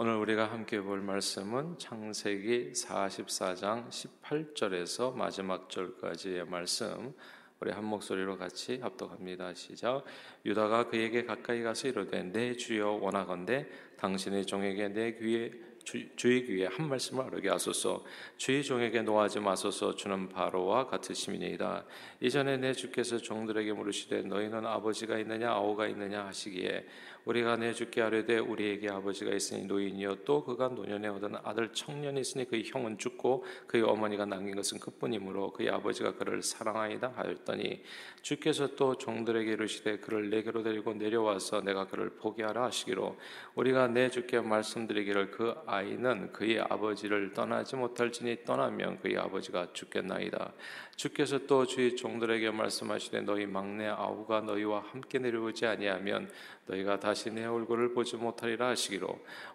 오늘 우리가 함께 볼 말씀은 창세기 44장 18절에서 마지막 절까지의 말씀. 우리 한 목소리로 같이 합독합니다. 시작. 유다가 그에게 가까이 가서 이르되 내 주여 원하건대 당신의 종에게 내 귀에 주, 의 귀에 한 말씀을 아르게 하소서 주의 종에게 노하지 마소서 주는 바로와 같으심이니이다 이전에 내 주께서 종들에게 물으시되 너희는 아버지가 있느냐 아우가 있느냐 하시기에 우리가 내 주께 하려되 우리에게 아버지가 있으니 노인이요 또 그가 노년에 얻은 아들 청년이 있으니 그의 형은 죽고 그의 어머니가 남긴 것은 그뿐이므로 그의 아버지가 그를 사랑하이다 하였더니 주께서 또 종들에게 이르시되 그를 내게로 데리고 내려와서 내가 그를 보게 하라 하시기로 우리가 내 주께 말씀드리기를 그 아이는 그의 아버지를 떠나지 못할지니 떠나면 그의 아버지가 죽겠나이다. 주께서 또 주의 종들에게 말씀하시되 너희 막내 아우가 너희와 함께 내려오지 아니하면 너희가 다시 내 얼굴을 보지 못하리라 하시기로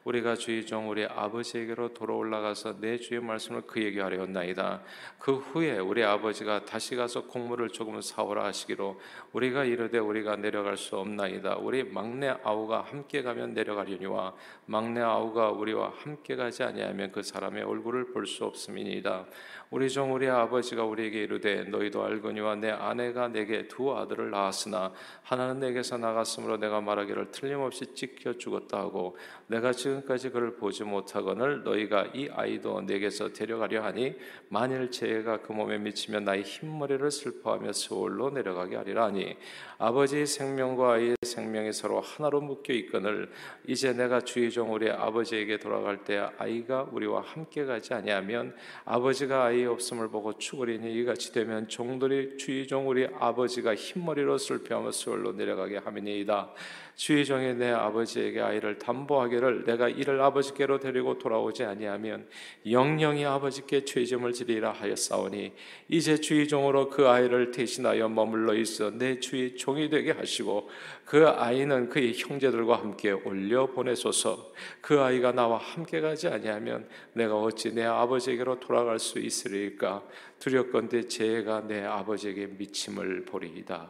우리가 주의 종 우리 아버지에게로 돌아 올라가서 내 주의 말씀을 그에게 하려었나이다. 그 후에 우리 아버지가 다시 가서 곡물을 조금 사오라 하시기로 우리가 이르되 우리가 내려갈 수 없나이다. 우리 막내 아우가 함께 가면 내려가려니와 막내 아우가 우리와 함께 가지 아니하면 그 사람의 얼굴을 볼 수 없음이니이다. 우리 종 우리 아버지가 우리에게 이르되 너희도 알거니와 내 아내가 내게 두 아들을 낳았으나 하나는 내게서 나갔으므로 내가 말하기를 틀림없이 찢겨 죽었다 하고 내가 지금까지 그를 보지 못하거늘 너희가 이 아이도 내게서 데려가려 하니 만일 재해가 그 몸에 미치면 나의 흰머리를 슬퍼하며 서울로 내려가게 하리라 하니 아버지의 생명과 아이의 생명이 서로 하나로 묶여 있거늘 이제 내가 주의 종 우리 아버지에게 돌아갈 때 아이가 우리와 함께 가지 아니하면 아버지가 아이 없음을 보고 죽으리니 이같이 되면 종들이 주의 종 우리 아버지가 흰머리로 슬퍼하며 수월로 내려가게 함이니이다. 주의 종이 내 아버지에게 아이를 담보하 기를 내가 이를 아버지께로 데리고 돌아오지 아니하면 영영이 아버지께 죄짐을 지리라 하였사오니 이제 주의 종으로 그 아이를 대신하여 머물러 있어 내 주의 종이 되게 하시고 그 아이는 그의 형제들과 함께 올려 보내소서. 그 아이가 나와 함께 가지 아니하면 내가 어찌 내 아버지에게로 돌아갈 수 있으리까? 두렵건대 죄가 내 아버지에게 미침을 보리이다.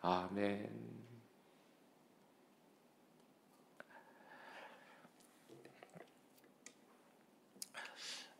아멘.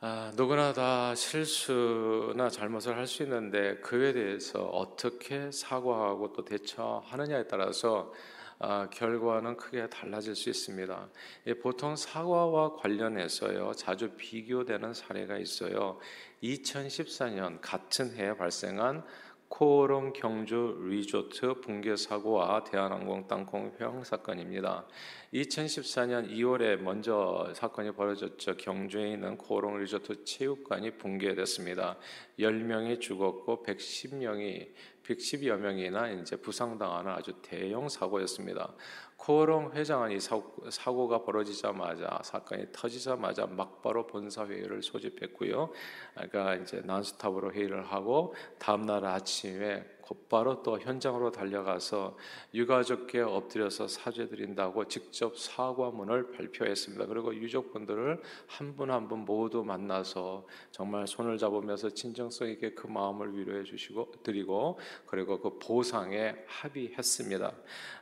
아, 누구나 다 실수나 잘못을 할 수 있는데 그에 대해서 어떻게 사과하고 또 대처하느냐에 따라서 아, 결과는 크게 달라질 수 있습니다. 예, 보통 사과와 관련해서요 자주 비교되는 사례가 있어요. 2014년 같은 해에 발생한 코오롱 경주 리조트 붕괴 사고와 대한항공 땅콩 회항 사건입니다. 2014년 2월에 먼저 사건이 벌어졌죠. 경주에 있는 코오롱 리조트 체육관이 붕괴됐습니다. 10명이 죽었고 110명이 110여 명이나 이제 부상당하는 아주 대형 사고였습니다. 코오롱 회장은 이 사고, 가 벌어지자마자 사건이 터지자마자 막바로 본사 회의를 소집했고요. 그러니까 이제 난스탑으로 회의를 하고 다음 날 아침에 곧바로 또 현장으로 달려가서 유가족께 엎드려서 사죄드린다고 직접 사과문을 발표했습니다. 그리고 유족분들을 한 분 한 분 모두 만나서 정말 손을 잡으면서 진정성 있게 그 마음을 위로해 주시고 드리고 그리고 그 보상에 합의했습니다.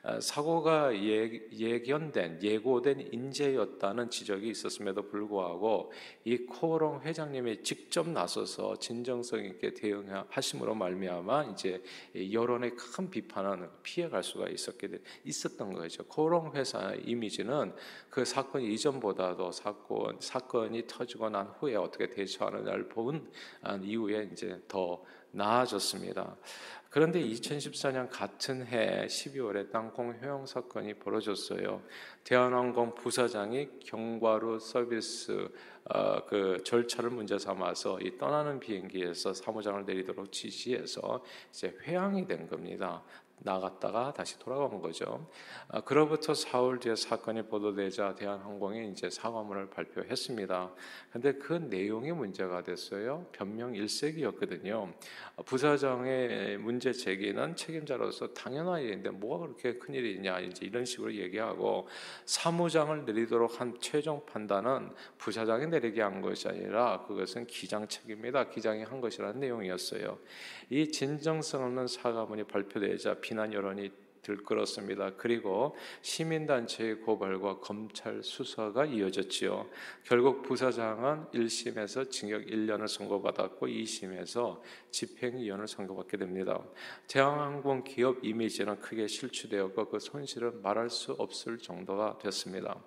아, 사고가 예, 예견된 예고된 인재였다는 지적이 있었음에도 불구하고 이 코롱 회장님이 직접 나서서 진정성 있게 대응하심으로 말미암아 이제 여론의 큰 비판은 피해갈 수가 있었게 있었던 거죠. 코롱 회사 이미지는 그 사건 이전보다도 사건 사건이 터지고 난 후에 어떻게 대처하느냐를 본 이후에 이제 더 나아졌습니다. 그런데 2014년 같은 해 12월에 땅콩 회영 사건이 벌어졌어요. 대한항공 부사장이 경과로 서비스 어, 그 절차를 문제 삼아서 이 떠나는 비행기에서 사무장을 내리도록 지시해서 이제 회항이 된 겁니다. 나갔다가 다시 돌아간 거죠. 아, 그로부터 사흘 뒤에 사건이 보도되자 대한항공이 이제 사과문을 발표했습니다. 근데 그 내용이 문제가 됐어요. 변명 일색이었거든요. 아, 부사장의 문제 제기는 책임자로서 당연한 일인데 뭐가 그렇게 큰 일이냐 이제 이런 식으로 얘기하고 사무장을 내리도록 한 최종 판단은 부사장이 내리게 한 것이 아니라 그것은 기장 책임이다. 기장이 한 것이라는 내용이었어요. 이 진정성 없는 사과문이 발표되자 비난 여론이 들끓었습니다. 그리고 시민단체의 고발과 검찰 수사가 이어졌지요. 결국 부사장은 1심에서 징역 1년을 선고받았고 2심에서 집행유예를 선고받게 됩니다. 대한항공 기업 이미지는 크게 실추되었고 그 손실은 말할 수 없을 정도가 됐습니다.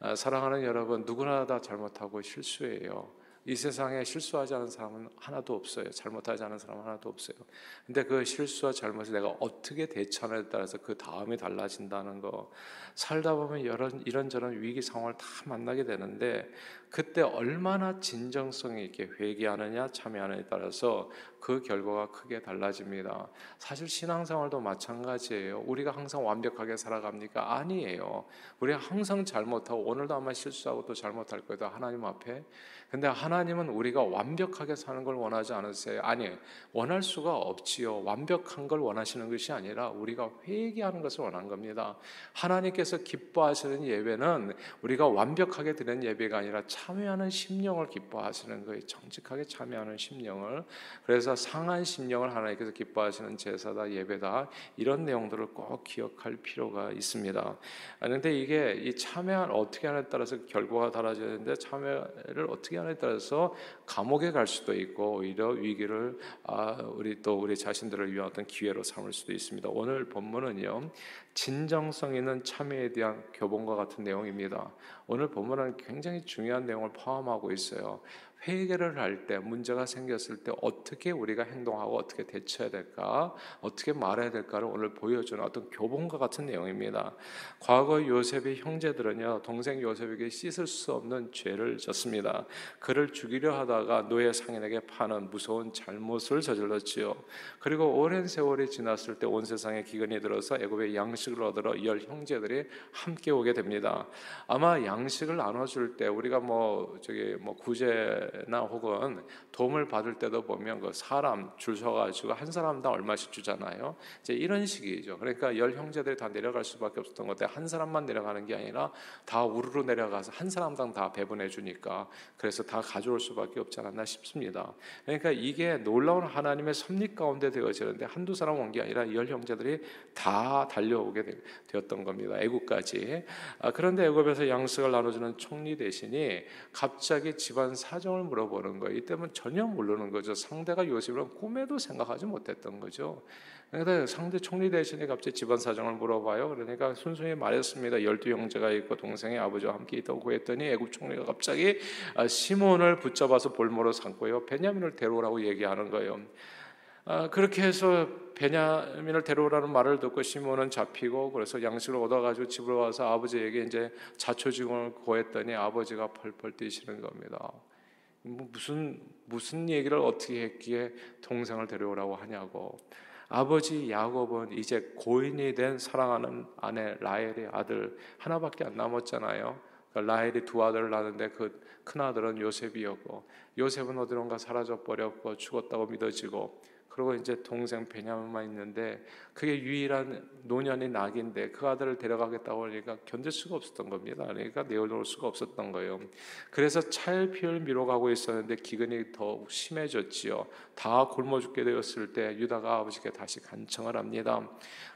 아, 사랑하는 여러분, 누구나 다 잘못하고 실수해요. 이 세상에 실수하지 않은 사람은 하나도 없어요. 잘못하지 않은 사람은 하나도 없어요. 근데 그 실수와 잘못을 내가 어떻게 대처하느냐에 따라서 그 다음이 달라진다는 거. 살다 보면 이런 이런저런 위기 상황을 다 만나게 되는데 그때 얼마나 진정성 있게 회개하느냐 참여하느냐에 따라서 그 결과가 크게 달라집니다. 사실 신앙생활도 마찬가지예요. 우리가 항상 완벽하게 살아갑니까? 아니에요. 우리가 항상 잘못하고 오늘도 아마 실수하고 또 잘못할 거다 하나님 앞에. 근데 하나님은 우리가 완벽하게 사는 걸 원하지 않으세요. 아니, 원할 수가 없지요. 완벽한 걸 원하시는 것이 아니라 우리가 회개하는 것을 원한 겁니다. 하나님께서 기뻐하시는 예배는 우리가 완벽하게 드는 예배가 아니라 참여하는 심령을 기뻐하시는 거예요. 정직하게 참여하는 심령을. 그래서 상한 심령을 하나님께서 기뻐하시는 제사다 예배다 이런 내용들을 꼭 기억할 필요가 있습니다. 그런데 이게 이 참여 어떻게 하냐에 따라서 결과가 달라지는데 참여를 어떻게 하냐에 따라서 감옥에 갈 수도 있고 오히려 위기를 아, 우리 또 우리 자신들을 위한 어떤 기회로 삼을 수도 있습니다. 오늘 본문은요 진정성 있는 참여에 대한 교본과 같은 내용입니다. 오늘 본문은 굉장히 중요한 내용을 포함하고 있어요. 회개를 할 때 문제가 생겼을 때 어떻게 우리가 행동하고 어떻게 대처해야 될까, 어떻게 말해야 될까를 오늘 보여주는 어떤 교본과 같은 내용입니다. 과거 요셉의 형제들은요 동생 요셉에게 씻을 수 없는 죄를 졌습니다. 그를 죽이려 하다가 노예 상인에게 파는 무서운 잘못을 저질렀지요. 그리고 오랜 세월이 지났을 때 온 세상에 기근이 들어서 애굽의 양식을 얻으러 열 형제들이 함께 오게 됩니다. 아마 양식을 나눠줄 때 우리가 뭐 저기 뭐 구제 나 혹은 도움을 받을 때도 보면 그 사람 줄 서가지고 한 사람당 얼마씩 주잖아요. 이제 이런 식이죠. 그러니까 열 형제들이 다 내려갈 수밖에 없었던 건데 한 사람만 내려가는 게 아니라 다 우르르 내려가서 한 사람당 다 배분해 주니까 그래서 다 가져올 수밖에 없지 않았나 싶습니다. 그러니까 이게 놀라운 하나님의 섭리 가운데 되어지는데 한두 사람 온 게 아니라 열 형제들이 다 달려오게 되었던 겁니다. 애국까지. 아, 그런데 애국에서 양식을 나눠주는 총리 대신이 갑자기 집안 사정을 물어보는 거예요. 이때는 전혀 모르는 거죠. 상대가 요셉은 꿈에도 생각하지 못했던 거죠. 그런데 상대 총리 대신에 갑자기 집안 사정을 물어봐요. 그러니까 순순히 말했습니다. 열두 형제가 있고 동생의 아버지와 함께 있다고 했더니 애굽 총리가 갑자기 아, 시몬을 붙잡아서 볼모로 삼고요. 베냐민을 데려오라고 얘기하는 거예요. 아, 그렇게 해서 베냐민을 데려오라는 말을 듣고 시몬은 잡히고 그래서 양식을 얻어가지고 집으로 와서 아버지에게 이제 자초지종을 구했더니 아버지가 펄펄 뛰시는 겁니다. 뭐 무슨 무슨 얘기를 어떻게 했기에 동생을 데려오라고 하냐고. 아버지 야곱은 이제 고인이 된 사랑하는 아내 라헬의 아들 하나밖에 안 남았잖아요. 그러니까 라헬이 두 아들을 낳는데 그 큰 아들은 요셉이었고 요셉은 어디론가 사라져 버렸고 죽었다고 믿어지고 그리고 이제 동생 베냐민만 있는데 그게 유일한 노년의 낙인데 그 아들을 데려가겠다고 하니까 견딜 수가 없었던 겁니다. 그러니까 내어놓을 수가 없었던 거예요. 그래서 찰피를 미뤄가고 있었는데 기근이 더욱 심해졌지요. 다 굶어 죽게 되었을 때 유다가 아버지께 다시 간청을 합니다.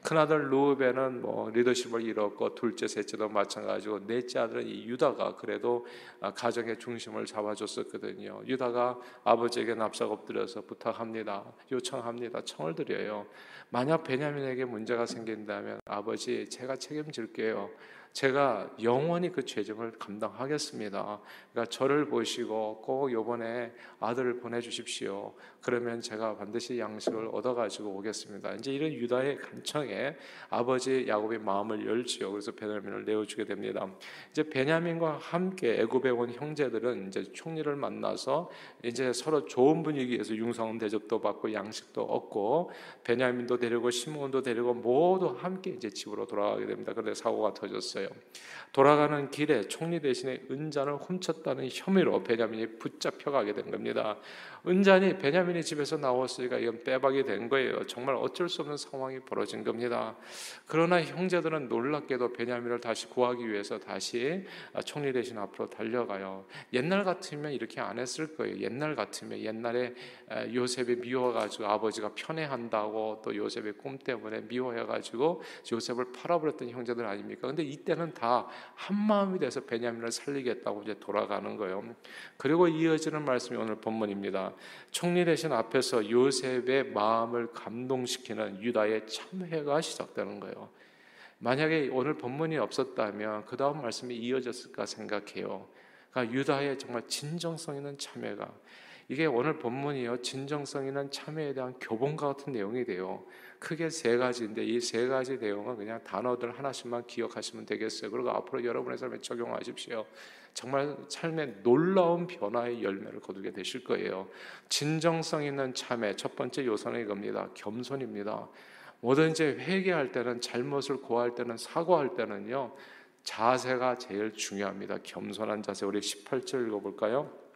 큰아들 루벤은 뭐 리더십을 잃었고 둘째 셋째도 마찬가지고 넷째 아들은 이 유다가 그래도 가정의 중심을 잡아줬었거든요. 유다가 아버지에게 납작 엎드려서 부탁합니다. 요 청합니다. 청을 드려요. 만약 베냐민에게 문제가 생긴다면 아버지 제가 책임질게요. 제가 영원히 그 죄정을 감당하겠습니다. 그러니까 저를 보시고 꼭 이번에 아들을 보내주십시오. 그러면 제가 반드시 양식을 얻어가지고 오겠습니다. 이제 이런 유다의 간청에 아버지 야곱의 마음을 열지요. 그래서 베냐민을 내어주게 됩니다. 이제 베냐민과 함께 애굽에 온 형제들은 이제 총리를 만나서 이제 서로 좋은 분위기에서 융성 대접도 받고 양식도 얻고 베냐민도 데리고 시몬도 데리고 모두 함께 이제 집으로 돌아가게 됩니다. 그런데 사고가 터졌어요. 돌아가는 길에 총리 대신에 은잔을 훔쳤다는 혐의로 베냐민이 붙잡혀가게 된 겁니다. 은잔이 베냐민의 집에서 나왔으니까 이건 빼박이 된 거예요. 정말 어쩔 수 없는 상황이 벌어진 겁니다. 그러나 형제들은 놀랍게도 베냐민을 다시 구하기 위해서 다시 총리 대신 앞으로 달려가요. 옛날 같으면 이렇게 안 했을 거예요. 옛날 같으면 옛날에 요셉이 미워가지고 아버지가 편애한다고 또 요셉의 꿈 때문에 미워해가지고 요셉을 팔아버렸던 형제들 아닙니까? 근데 이때 는 다 한 마음이 돼서 베냐민을 살리겠다고 이제 돌아가는 거예요. 그리고 이어지는 말씀이 오늘 본문입니다. 총리 대신 앞에서 요셉의 마음을 감동시키는 유다의 참회가 시작되는 거예요. 만약에 오늘 본문이 없었다면 그 다음 말씀이 이어졌을까 생각해요. 그러니까 유다의 정말 진정성 있는 참회가 이게 오늘 본문이요 진정성 있는 참회에 대한 교본과 같은 내용이 돼요. 크게 세 가지인데 이 세 가지 내용은 그냥 단어들 하나씩만 기억하시면 되겠어요. 그리고 앞으로 여러분의 삶에 적용하십시오. 정말 삶의 놀라운 변화의 열매를 거두게 되실 거예요. 진정성 있는 참회 첫 번째 요소는 이겁니다. 겸손입니다. 뭐든지 회개할 때는 잘못을 고할 때는 사과할 때는요. 자세가 제일 중요합니다. 겸손한 자세. 우리 18절 읽어 볼까요?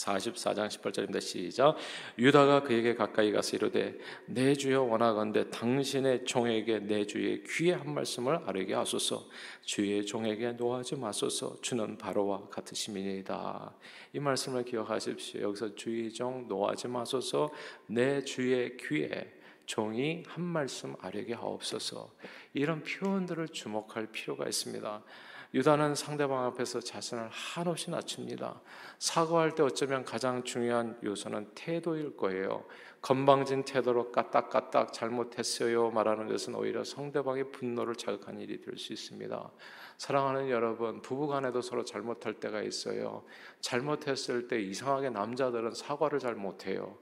44장 18절입니다. 시작. 유다가 그에게 가까이 가서 이르되 내 주여 원하건대 당신의 종에게 내 주의 귀의 한 말씀을 아뢰게 하소서. 주의 종에게 노하지 마소서. 주는 바로와 같으심이니이다. 이 말씀을 기억하십시오. 여기서 주의 종 노하지 마소서. 내 주의 귀에 종이 한 말씀 아뢰게 하옵소서. 이런 표현들을 주목할 필요가 있습니다. 유다는 상대방 앞에서 자신을 한없이 낮춥니다. 사과할 때 어쩌면 가장 중요한 요소는 태도일 거예요. 건방진 태도로 까딱까딱 잘못했어요 말하는 것은 오히려 상대방의 분노를 자극하는 일이 될 수 있습니다. 사랑하는 여러분, 부부간에도 서로 잘못할 때가 있어요. 잘못했을 때 이상하게 남자들은 사과를 잘 못해요.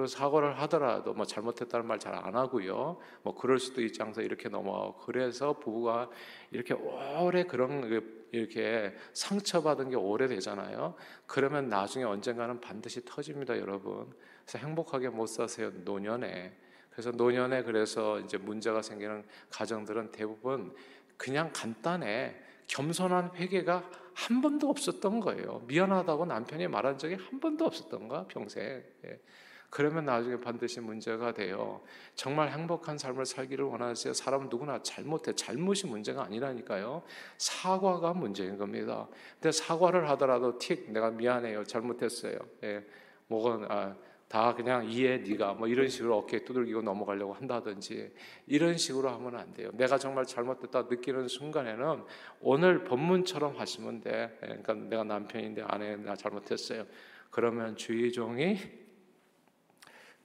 그런 사과를 하더라도 뭐 잘못했다는 말 잘 안 하고요. 뭐 그럴 수도 있지 않아서 이렇게 넘어가고 그래서 부부가 이렇게 오래 그런 그 이렇게 상처받은 게 오래되잖아요. 그러면 나중에 언젠가는 반드시 터집니다, 여러분. 그래서 행복하게 못 사세요, 노년에. 그래서 노년에 그래서 이제 문제가 생기는 가정들은 대부분 그냥 간단해. 겸손한 회개가 한 번도 없었던 거예요. 미안하다고 남편이 말한 적이 한 번도 없었던 거야, 평생. 예. 그러면 나중에 반드시 문제가 돼요. 정말 행복한 삶을 살기를 원하세요. 사람 누구나 잘못해. 잘못이 문제가 아니라니까요. 사과가 문제인 겁니다. 근데 사과를 하더라도 틱 내가 미안해요. 잘못했어요. 예. 뭐건 아, 다 그냥 이해 네가 뭐 이런 식으로 어깨 두들기고 넘어가려고 한다든지 이런 식으로 하면 안 돼요. 내가 정말 잘못됐다 느끼는 순간에는 오늘 본문처럼 하시면 돼. 예, 그러니까 내가 남편인데 아내 내가 잘못했어요. 그러면 주의 종이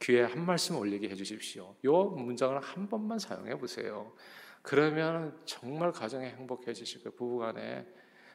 귀에 한 말씀 올리게 해주십시오. 요 문장을 한 번만 사용해 보세요. 그러면 정말 가정에 행복해지실 거예요. 부부간에.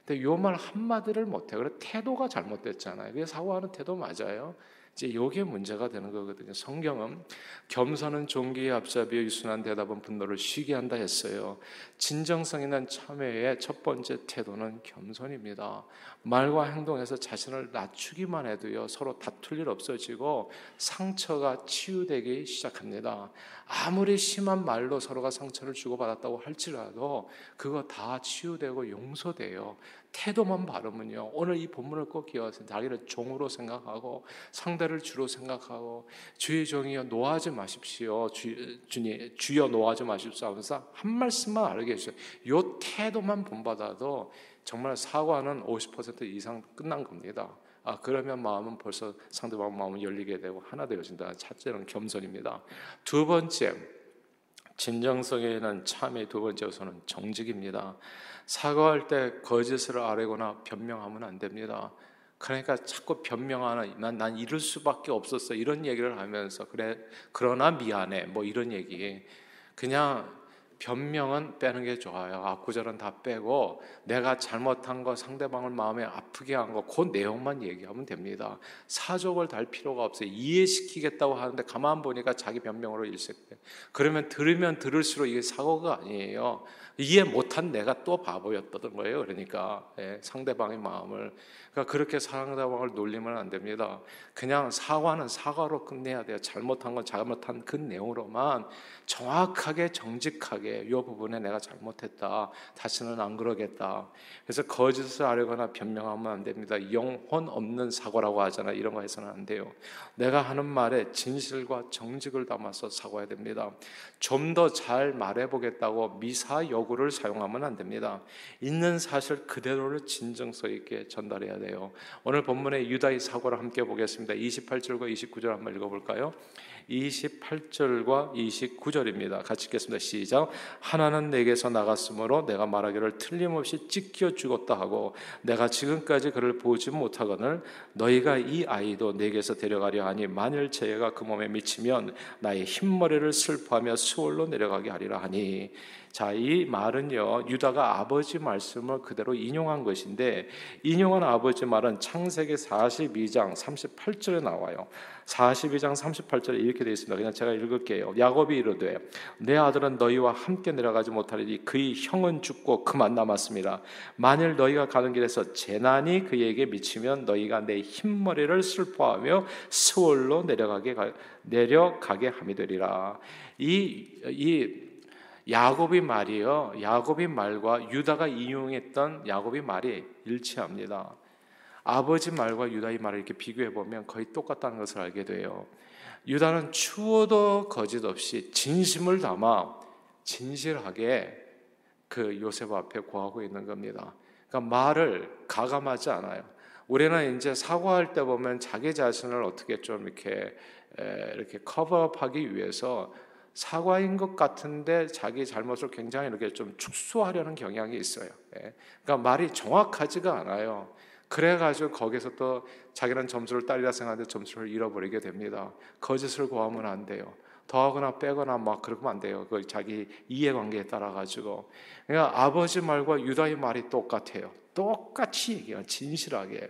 근데 요 말 한마디를 못해. 그래 태도가 잘못됐잖아요. 그게 사고하는 태도 맞아요. 이제 요게 문제가 되는 거거든요. 성경은 겸손은 종기에 앞잡이어 유순한 대답은 분노를 쉬게 한다 했어요. 진정성 있는 참회의 첫 번째 태도는 겸손입니다. 말과 행동에서 자신을 낮추기만 해도요 서로 다툴 일 없어지고 상처가 치유되기 시작합니다. 아무리 심한 말로 서로가 상처를 주고받았다고 할지라도 그거 다 치유되고 용서돼요. 태도만 바르면요. 오늘 이 본문을 꼭 기억하세요. 자기를 종으로 생각하고 상대를 주로 생각하고 주의 종이여 노하지 마십시오. 주, 주님 주여 노하지 마십시오 하면서 한 말씀만 알게 해주세요. 요 태도만 본받아도 정말 사과는 50% 이상 끝난 겁니다. 아 그러면 마음은 벌써 상대방 마음은 열리게 되고 하나 되어진다. 첫째는 겸손입니다. 두 번째 진정성에는 참의 두 번째 요소는 정직입니다. 사과할 때 거짓을 아뢰거나 변명하면 안 됩니다. 그러니까 자꾸 변명하는 난, 난 이럴 수밖에 없었어 이런 얘기를 하면서 그래 그러나 미안해 뭐 이런 얘기 그냥 변명은 빼는 게 좋아요. 앞구절은 다 빼고 내가 잘못한 거 상대방을 마음에 아프게 한 거 그 내용만 얘기하면 됩니다. 사족을 달 필요가 없어요. 이해시키겠다고 하는데 가만 보니까 자기 변명으로 일색돼. 그러면 들으면 들을수록 이게 사고가 아니에요. 이해 못한 내가 또 바보였던 거예요. 그러니까 예, 상대방의 마음을 그러니까 그렇게 상대방을 놀리면 안 됩니다. 그냥 사과는 사과로 끝내야 돼요. 잘못한 건 잘못한 그 내용으로만 정확하게 정직하게 이 부분에 내가 잘못했다. 다시는 안 그러겠다. 그래서 거짓을 하려거나 변명하면 안 됩니다. 영혼 없는 사과라고 하잖아. 이런 거 해서는 안 돼요. 내가 하는 말에 진실과 정직을 담아서 사과해야 됩니다. 좀 더 잘 말해보겠다고 미사 여구 를 사용하면 안 됩니다. 있는 사실 그대로를 진정성 있게 전달해야 돼요. 오늘 본문의 유다의 사과를 함께 보겠습니다. 28절과 29절 한번 읽어볼까요? 28절과 29절입니다. 같이 읽겠습니다. 시작. 하나는 내게서 나갔으므로 내가 말하기를 틀림없이 찢겨 죽었다 하고 내가 지금까지 그를 보지 못하거늘 너희가 이 아이도 내게서 데려가려 하니 만일 죄가 그 몸에 미치면 나의 흰머리를 슬퍼하며 수월로 내려가게 하리라 하니 자, 이 말은요, 유다가 아버지 말씀을 그대로 인용한 것인데, 인용한 아버지 말은 창세기 42장 38절에 나와요. 42장 38절에 이렇게 되어 있습니다. 그냥 제가 읽을게요. 야곱이 이르되 내 아들은 너희와 함께 내려가지 못하리니 그의 형은 죽고 그만 남았습니다. 만일 너희가 가는 길에서 재난이 그에게 미치면 너희가 내 흰머리를 슬퍼하며 스월로 내려가게 내려가게 함이 되리라. 이이 야곱의 말이요. 야곱의 말과 유다가 인용했던 야곱의 말이 일치합니다. 아버지 말과 유다의 말을 이렇게 비교해 보면 거의 똑같다는 것을 알게 돼요. 유다는 추워도 거짓 없이 진심을 담아 진실하게 그 요셉 앞에 고하고 있는 겁니다. 그러니까 말을 가감하지 않아요. 우리는 이제 사과할 때 보면 자기 자신을 어떻게 좀 이렇게 이렇게 커버업하기 위해서 사과인 것 같은데 자기 잘못을 굉장히 이렇게 좀 축소하려는 경향이 있어요. 예. 그러니까 말이 정확하지가 않아요. 그래가지고 거기서 또 자기는 점수를 딸이라 생각하는데 점수를 잃어버리게 됩니다. 거짓을 고하면 안 돼요. 더하거나 빼거나 막 그러면 안 돼요. 그 자기 이해관계에 따라 가지고. 그러니까 아버지 말과 유다의 말이 똑같아요. 똑같이 얘기해요. 진실하게.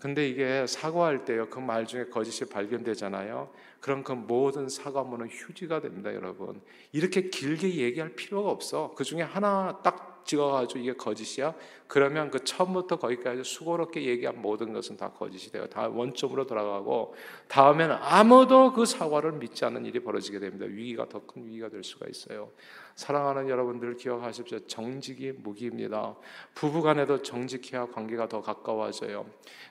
근데 이게 사과할 때요. 그 말 중에 거짓이 발견되잖아요. 그럼 그 모든 사과문은 휴지가 됩니다, 여러분. 이렇게 길게 얘기할 필요가 없어. 그 중에 하나 딱 찍어가지고 이게 거짓이야? 그러면 그 처음부터 거기까지 수고롭게 얘기한 모든 것은 다 거짓이 돼요. 다 원점으로 돌아가고 다음에는 아무도 그 사과를 믿지 않는 일이 벌어지게 됩니다. 위기가 더 큰 위기가 될 수가 있어요. 사랑하는 여러분들 기억하십시오. 정직이 무기입니다. 부부간에도 정직해야 관계가 더 가까워져요.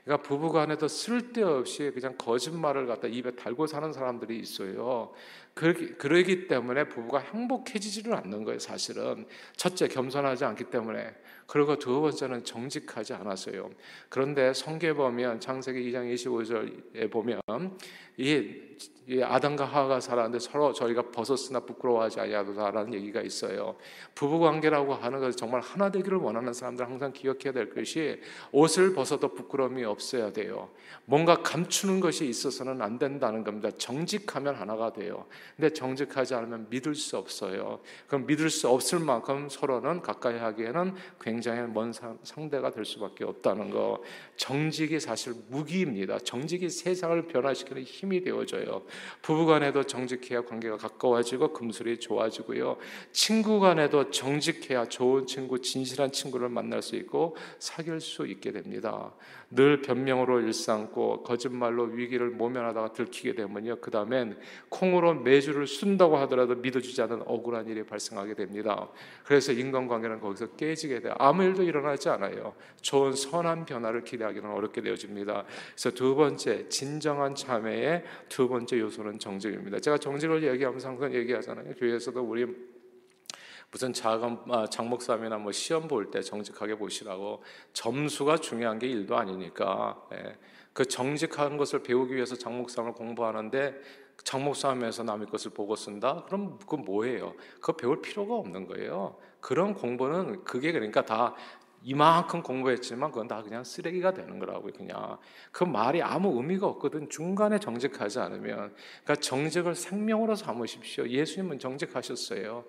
그러니까 부부간에도 쓸데없이 그냥 거짓말을 갖다 입에 달고 사는 사람들이 있어요. 그러기 때문에 부부가 행복해지지를 않는 거예요. 사실은 첫째 겸손하지 않기 때문에 그리고 두 번째는 정직하지 않았어요. 그런데 성경에 보면 창세기 2장 25절에 보면 이 아담과 하와가 살았는데 서로 저희가 벗었으나 부끄러워하지 아니하도다라는 얘기가 있어요. 부부 관계라고 하는 것은 정말 하나 되기를 원하는 사람들 항상 기억해야 될 것이 옷을 벗어도 부끄러움이 없어야 돼요. 뭔가 감추는 것이 있어서는 안 된다는 겁니다. 정직하면 하나가 돼요. 근데 정직하지 않으면 믿을 수 없어요. 그럼 믿을 수 없을 만큼 서로는 가까이 하기에는 굉장히 먼 상대가 될 수밖에 없다는 거. 정직이 사실 무기입니다. 정직이 세상을 변화시키는 힘이 되어져요. 부부간에도 정직해야 관계가 가까워지고 금술이 좋아지고요. 친구간에도 정직해야 좋은 친구, 진실한 친구를 만날 수 있고 사귈 수 있게 됩니다. 늘 변명으로 일삼고 거짓말로 위기를 모면하다가 들키게 되면요. 그 다음엔 콩으로 매주를 쓴다고 하더라도 믿어주지 않은 억울한 일이 발생하게 됩니다. 그래서 인간관계는 거기서 깨지게 돼요. 아무 일도 일어나지 않아요. 좋은 선한 변화를 기대하기는 어렵게 되어집니다. 그래서 두 번째 진정한 참회의 두 번째 요소는 정직입니다. 제가 정직을 얘기하면서 항상 얘기하잖아요. 교회에서도 우리 무슨 아, 장목삼이나 뭐 시험 볼 때 정직하게 보시라고 점수가 중요한 게 일도 아니니까 예. 그 정직한 것을 배우기 위해서 장목삼을 공부하는데 장목삼에서 남의 것을 보고 쓴다? 그럼 그 뭐예요? 그거 배울 필요가 없는 거예요. 그런 공부는 그게 그러니까 다 이만큼 공부했지만 그건 다 그냥 쓰레기가 되는 거라고 그냥 그 말이 아무 의미가 없거든 중간에 정직하지 않으면 그러니까 정직을 생명으로 삼으십시오 예수님은 정직하셨어요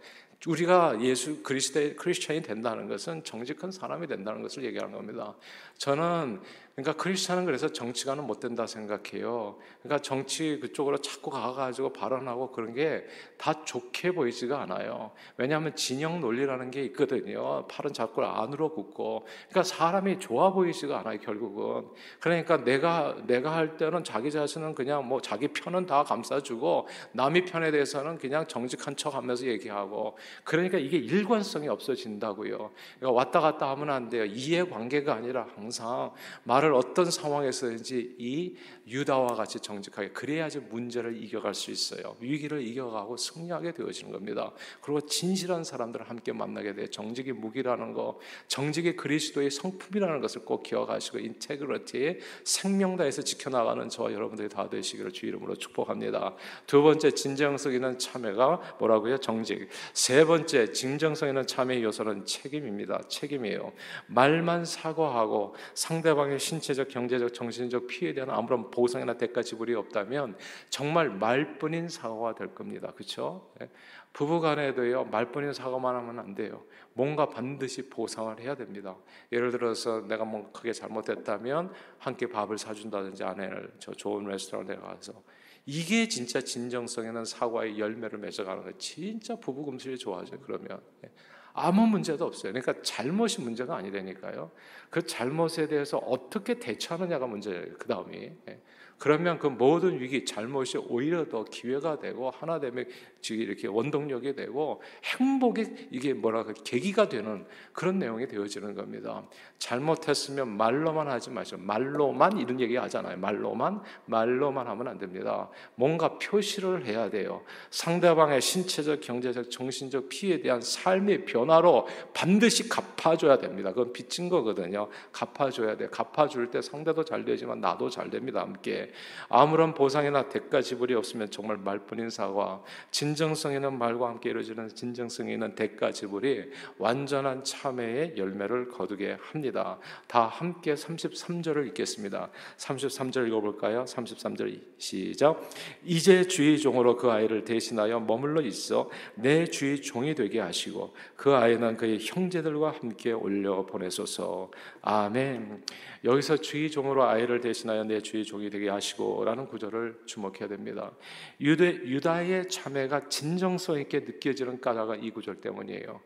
우리가 예수 그리스도의 크리스천이 된다는 것은 정직한 사람이 된다는 것을 얘기하는 겁니다. 저는 그러니까 크리스천은 그래서 정치가는 못 된다 생각해요. 그러니까 정치 그쪽으로 자꾸 가가지고 발언하고 그런 게 다 좋게 보이지가 않아요. 왜냐하면 진영 논리라는 게 있거든요. 팔은 자꾸 안으로 굽고, 그러니까 사람이 좋아 보이지가 않아요. 결국은 그러니까 내가 내가 할 때는 자기 자신은 그냥 뭐 자기 편은 다 감싸주고 남의 편에 대해서는 그냥 정직한 척 하면서 얘기하고 그러니까 이게 일관성이 없어진다고요. 그러니까 왔다 갔다 하면 안 돼요. 이해관계가 아니라 항상 말을 어떤 상황에서든지 이 유다와 같이 정직하게 그래야지 문제를 이겨갈 수 있어요. 위기를 이겨가고 승리하게 되어지는 겁니다. 그리고 진실한 사람들을 함께 만나게 돼. 정직이 무기라는 거, 정직이 그리스도의 성품이라는 것을 꼭 기억하시고 인테그리티 생명다에서 지켜나가는 저와 여러분들이 다 되시기를 주 이름으로 축복합니다. 두 번째 진정성 있는 참회가 뭐라고요? 정직. 세 번째 진정성 있는 참회 요소는 책임입니다. 책임이에요. 말만 사과하고 상대방의 신 체적, 경제적, 정신적 피해에 대한 아무런 보상이나 대가 지불이 없다면 정말 말뿐인 사과가 될 겁니다. 그렇죠? 부부간에도요 말뿐인 사과만 하면 안 돼요. 뭔가 반드시 보상을 해야 됩니다. 예를 들어서 내가 뭐 크게 잘못했다면 함께 밥을 사준다든지 아내를 저 좋은 레스토랑에 가서 이게 진짜 진정성 있는 사과의 열매를 맺어가는 거예요. 진짜 부부 금슬이 좋아하죠. 그러면 예. 아무 문제도 없어요. 그러니까 잘못이 문제가 아니라니까요. 그 잘못에 대해서 어떻게 대처하느냐가 문제예요. 그 다음이. 예. 그러면 그 모든 위기, 잘못이 오히려 더 기회가 되고 하나 되면 이렇게 원동력이 되고 행복의 이게 그 계기가 되는 그런 내용이 되어지는 겁니다. 잘못했으면 말로만 하지 마시고 말로만 이런 얘기 하잖아요. 말로만 말로만 하면 안 됩니다. 뭔가 표시를 해야 돼요. 상대방의 신체적, 경제적, 정신적 피해에 대한 삶의 변화로 반드시 갚아줘야 됩니다. 그건 빚진 거거든요. 갚아줘야 돼. 갚아줄 때 상대도 잘 되지만 나도 잘 됩니다. 함께. 아무런 보상이나 대가 지불이 없으면 정말 말뿐인 사과, 진정성 있는 말과 함께 이루어지는 진정성 있는 대가 지불이 완전한 참회의 열매를 거두게 합니다. 다 함께 33절을 읽겠습니다. 33절 읽어볼까요? 33절 시작. 이제 주의 종으로 그 아이를 대신하여 머물러 있어 내 주의 종이 되게 하시고 그 아이는 그의 형제들과 함께 올려 보내소서. 아멘. 여기서 주의 종으로 아이를 대신하여 내 주의 종이 되게 하시고라는 구절을 주목해야 됩니다. 유대, 유다의 참회가 진정성 있게 느껴지는 까다가 이 구절 때문이에요.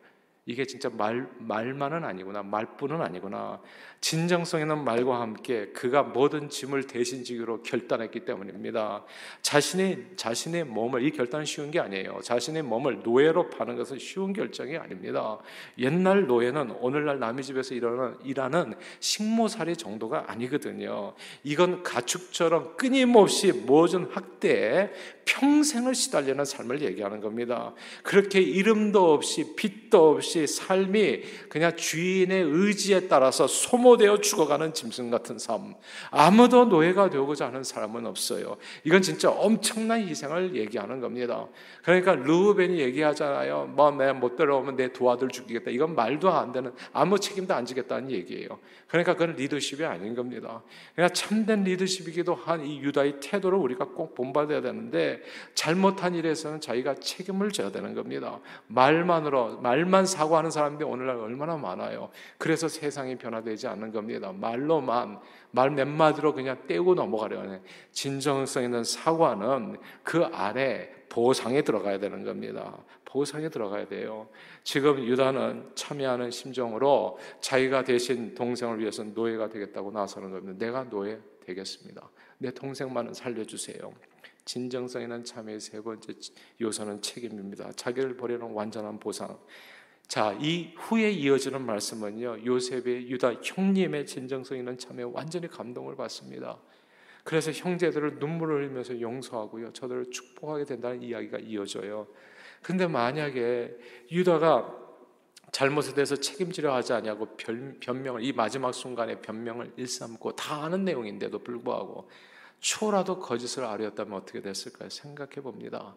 이게 진짜 말 말만은 아니구나 말뿐은 아니구나 진정성 있는 말과 함께 그가 모든 짐을 대신 지기로 결단했기 때문입니다. 자신의 자신의 몸을 이 결단은 쉬운 게 아니에요. 자신의 몸을 노예로 파는 것은 쉬운 결정이 아닙니다. 옛날 노예는 오늘날 남의 집에서 일하는 일하는 식모살이 정도가 아니거든요. 이건 가축처럼 끊임없이 모든 학대에 평생을 시달리는 삶을 얘기하는 겁니다. 그렇게 이름도 없이 빛도 없이 삶이 그냥 주인의 의지에 따라서 소모되어 죽어가는 짐승 같은 삶. 아무도 노예가 되고자 하는 사람은 없어요. 이건 진짜 엄청난 희생을 얘기하는 겁니다. 그러니까 루벤이 얘기하잖아요. 뭐내못 들어오면 내 두 아들 죽이겠다. 이건 말도 안 되는 아무 책임도 안 지겠다는 얘기예요. 그러니까 그건 리더십이 아닌 겁니다. 그러니까 참된 리더십이기도 한 이 유다의 태도를 우리가 꼭 본받아야 되는데 잘못한 일에서는 자기가 책임을 져야 되는 겁니다. 말만으로 말만 사 고하는 사람들이 오늘날 얼마나 많아요. 그래서 세상이 변화되지 않는 겁니다. 말로만 말 몇 마디로 그냥 떼고 넘어가려 하는 진정성 있는 사과는 그 안에 보상에 들어가야 되는 겁니다. 보상에 들어가야 돼요. 지금 유다는 참여하는 심정으로 자기가 대신 동생을 위해서 노예가 되겠다고 나서는 겁니다. 내가 노예 되겠습니다. 내 동생만은 살려주세요. 진정성 있는 참여의 세 번째 요소는 책임입니다. 자기를 버리는 완전한 보상. 자, 이 후에 이어지는 말씀은요, 요셉의 유다 형님의 진정성 있는 참여에 완전히 감동을 받습니다. 그래서 형제들을 눈물을 흘리면서 용서하고요, 저들을 축복하게 된다는 이야기가 이어져요. 근데 만약에 유다가 잘못에 대해서 책임지려 하지 않냐고 변명을 이 마지막 순간에 변명을 일삼고 다 아는 내용인데도 불구하고 초라도 거짓을 아뢰었다면 어떻게 됐을까요? 생각해 봅니다.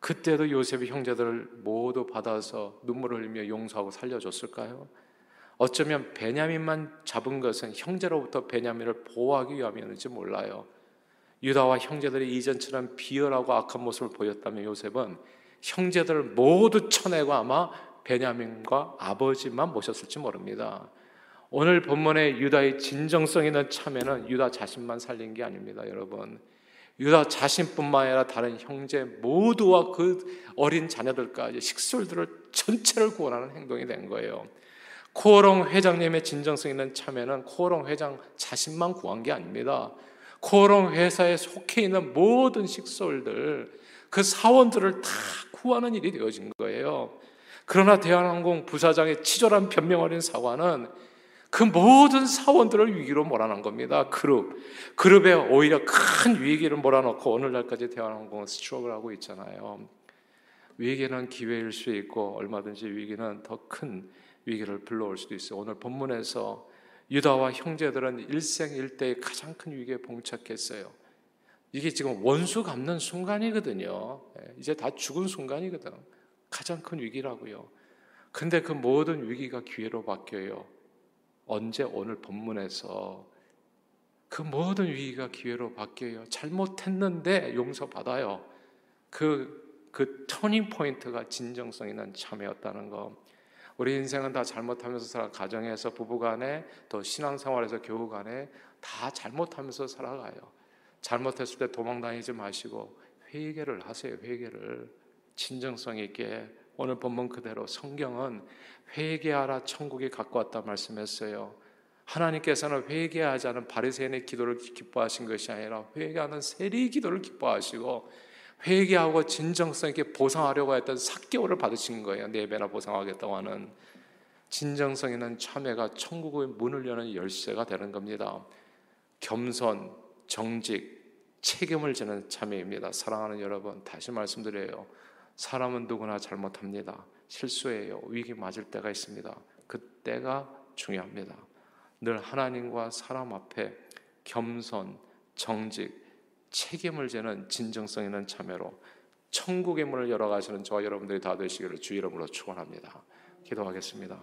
그때도 요셉의 형제들을 모두 받아서 눈물을 흘리며 용서하고 살려줬을까요? 어쩌면 베냐민만 잡은 것은 형제로부터 베냐민을 보호하기 위함이었는지 몰라요. 유다와 형제들이 이전처럼 비열하고 악한 모습을 보였다면 요셉은 형제들을 모두 쳐내고 아마 베냐민과 아버지만 모셨을지 모릅니다. 오늘 본문의 유다의 진정성 있는 참회는 유다 자신만 살린 게 아닙니다, 여러분. 유다 자신뿐만 아니라 다른 형제 모두와 그 어린 자녀들까지 식솔들을 전체를 구원하는 행동이 된 거예요. 코오롱 회장님의 진정성 있는 참회는 코오롱 회장 자신만 구한 게 아닙니다. 코오롱 회사에 속해 있는 모든 식솔들, 그 사원들을 다 구하는 일이 되어진 거예요. 그러나 대한항공 부사장의 치졸한 변명 어린 사과는 그 모든 사원들을 위기로 몰아넣은 겁니다. 그룹. 그룹에 오히려 큰 위기를 몰아넣고 오늘날까지 대한항공은 스트로크를 하고 있잖아요. 위기는 기회일 수 있고 얼마든지 위기는 더 큰 위기를 불러올 수도 있어요. 오늘 본문에서 유다와 형제들은 일생일대의 가장 큰 위기에 봉착했어요. 이게 지금 원수 갚는 순간이거든요. 예, 이제 다 죽은 순간이거든. 가장 큰 위기라고요. 근데 그 모든 위기가 기회로 바뀌어요. 언제 오늘 본문에서 그 모든 위기가 기회로 바뀌어요. 잘못했는데 용서받아요. 그, 그 터닝 포인트가 진정성 있는 참회였다는 거. 우리 인생은 다 잘못하면서 살아 가정에서 부부간에 또 신앙생활에서 교우간에 다 잘못하면서 살아가요. 잘못했을 때 도망다니지 마시고 회개를 하세요. 회개를 진정성 있게 오늘 본문 그대로 성경은 회개하라 천국이 갖고 왔다 말씀했어요. 하나님께서는 회개하지 않은 바리새인의 기도를 기뻐하신 것이 아니라 회개하는 세리 기도를 기뻐하시고 회개하고 진정성 있게 보상하려고 했던 사개월을 받으신 거예요. 네 배나 보상하겠다고 하는 진정성 있는 참회가 천국의 문을 여는 열쇠가 되는 겁니다. 겸손, 정직, 책임을 지는 참회입니다. 사랑하는 여러분, 다시 말씀드려요. 사람은 누구나 잘못합니다. 실수해요. 위기 맞을 때가 있습니다. 그때가 중요합니다. 늘 하나님과 사람 앞에 겸손, 정직, 책임을 지는 진정성 있는 참여로 천국의 문을 열어가시는 저와 여러분들이 다 되시기를 주 이름으로 축원합니다. 기도하겠습니다.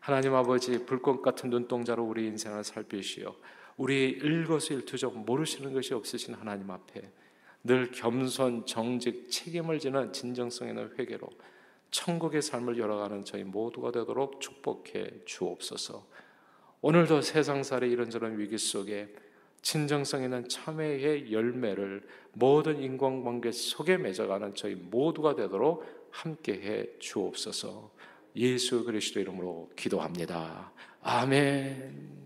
하나님 아버지 불꽃 같은 눈동자로 우리 인생을 살피시어 우리 일거수일투족 모르시는 것이 없으신 하나님 앞에 늘 겸손, 정직, 책임을 지는 진정성 있는 회개로 천국의 삶을 열어가는 저희 모두가 되도록 축복해 주옵소서. 오늘도 세상살이 이런저런 위기 속에 진정성 있는 참회의 열매를 모든 인간관계 속에 맺어가는 저희 모두가 되도록 함께해 주옵소서. 예수 그리스도 이름으로 기도합니다. 아멘.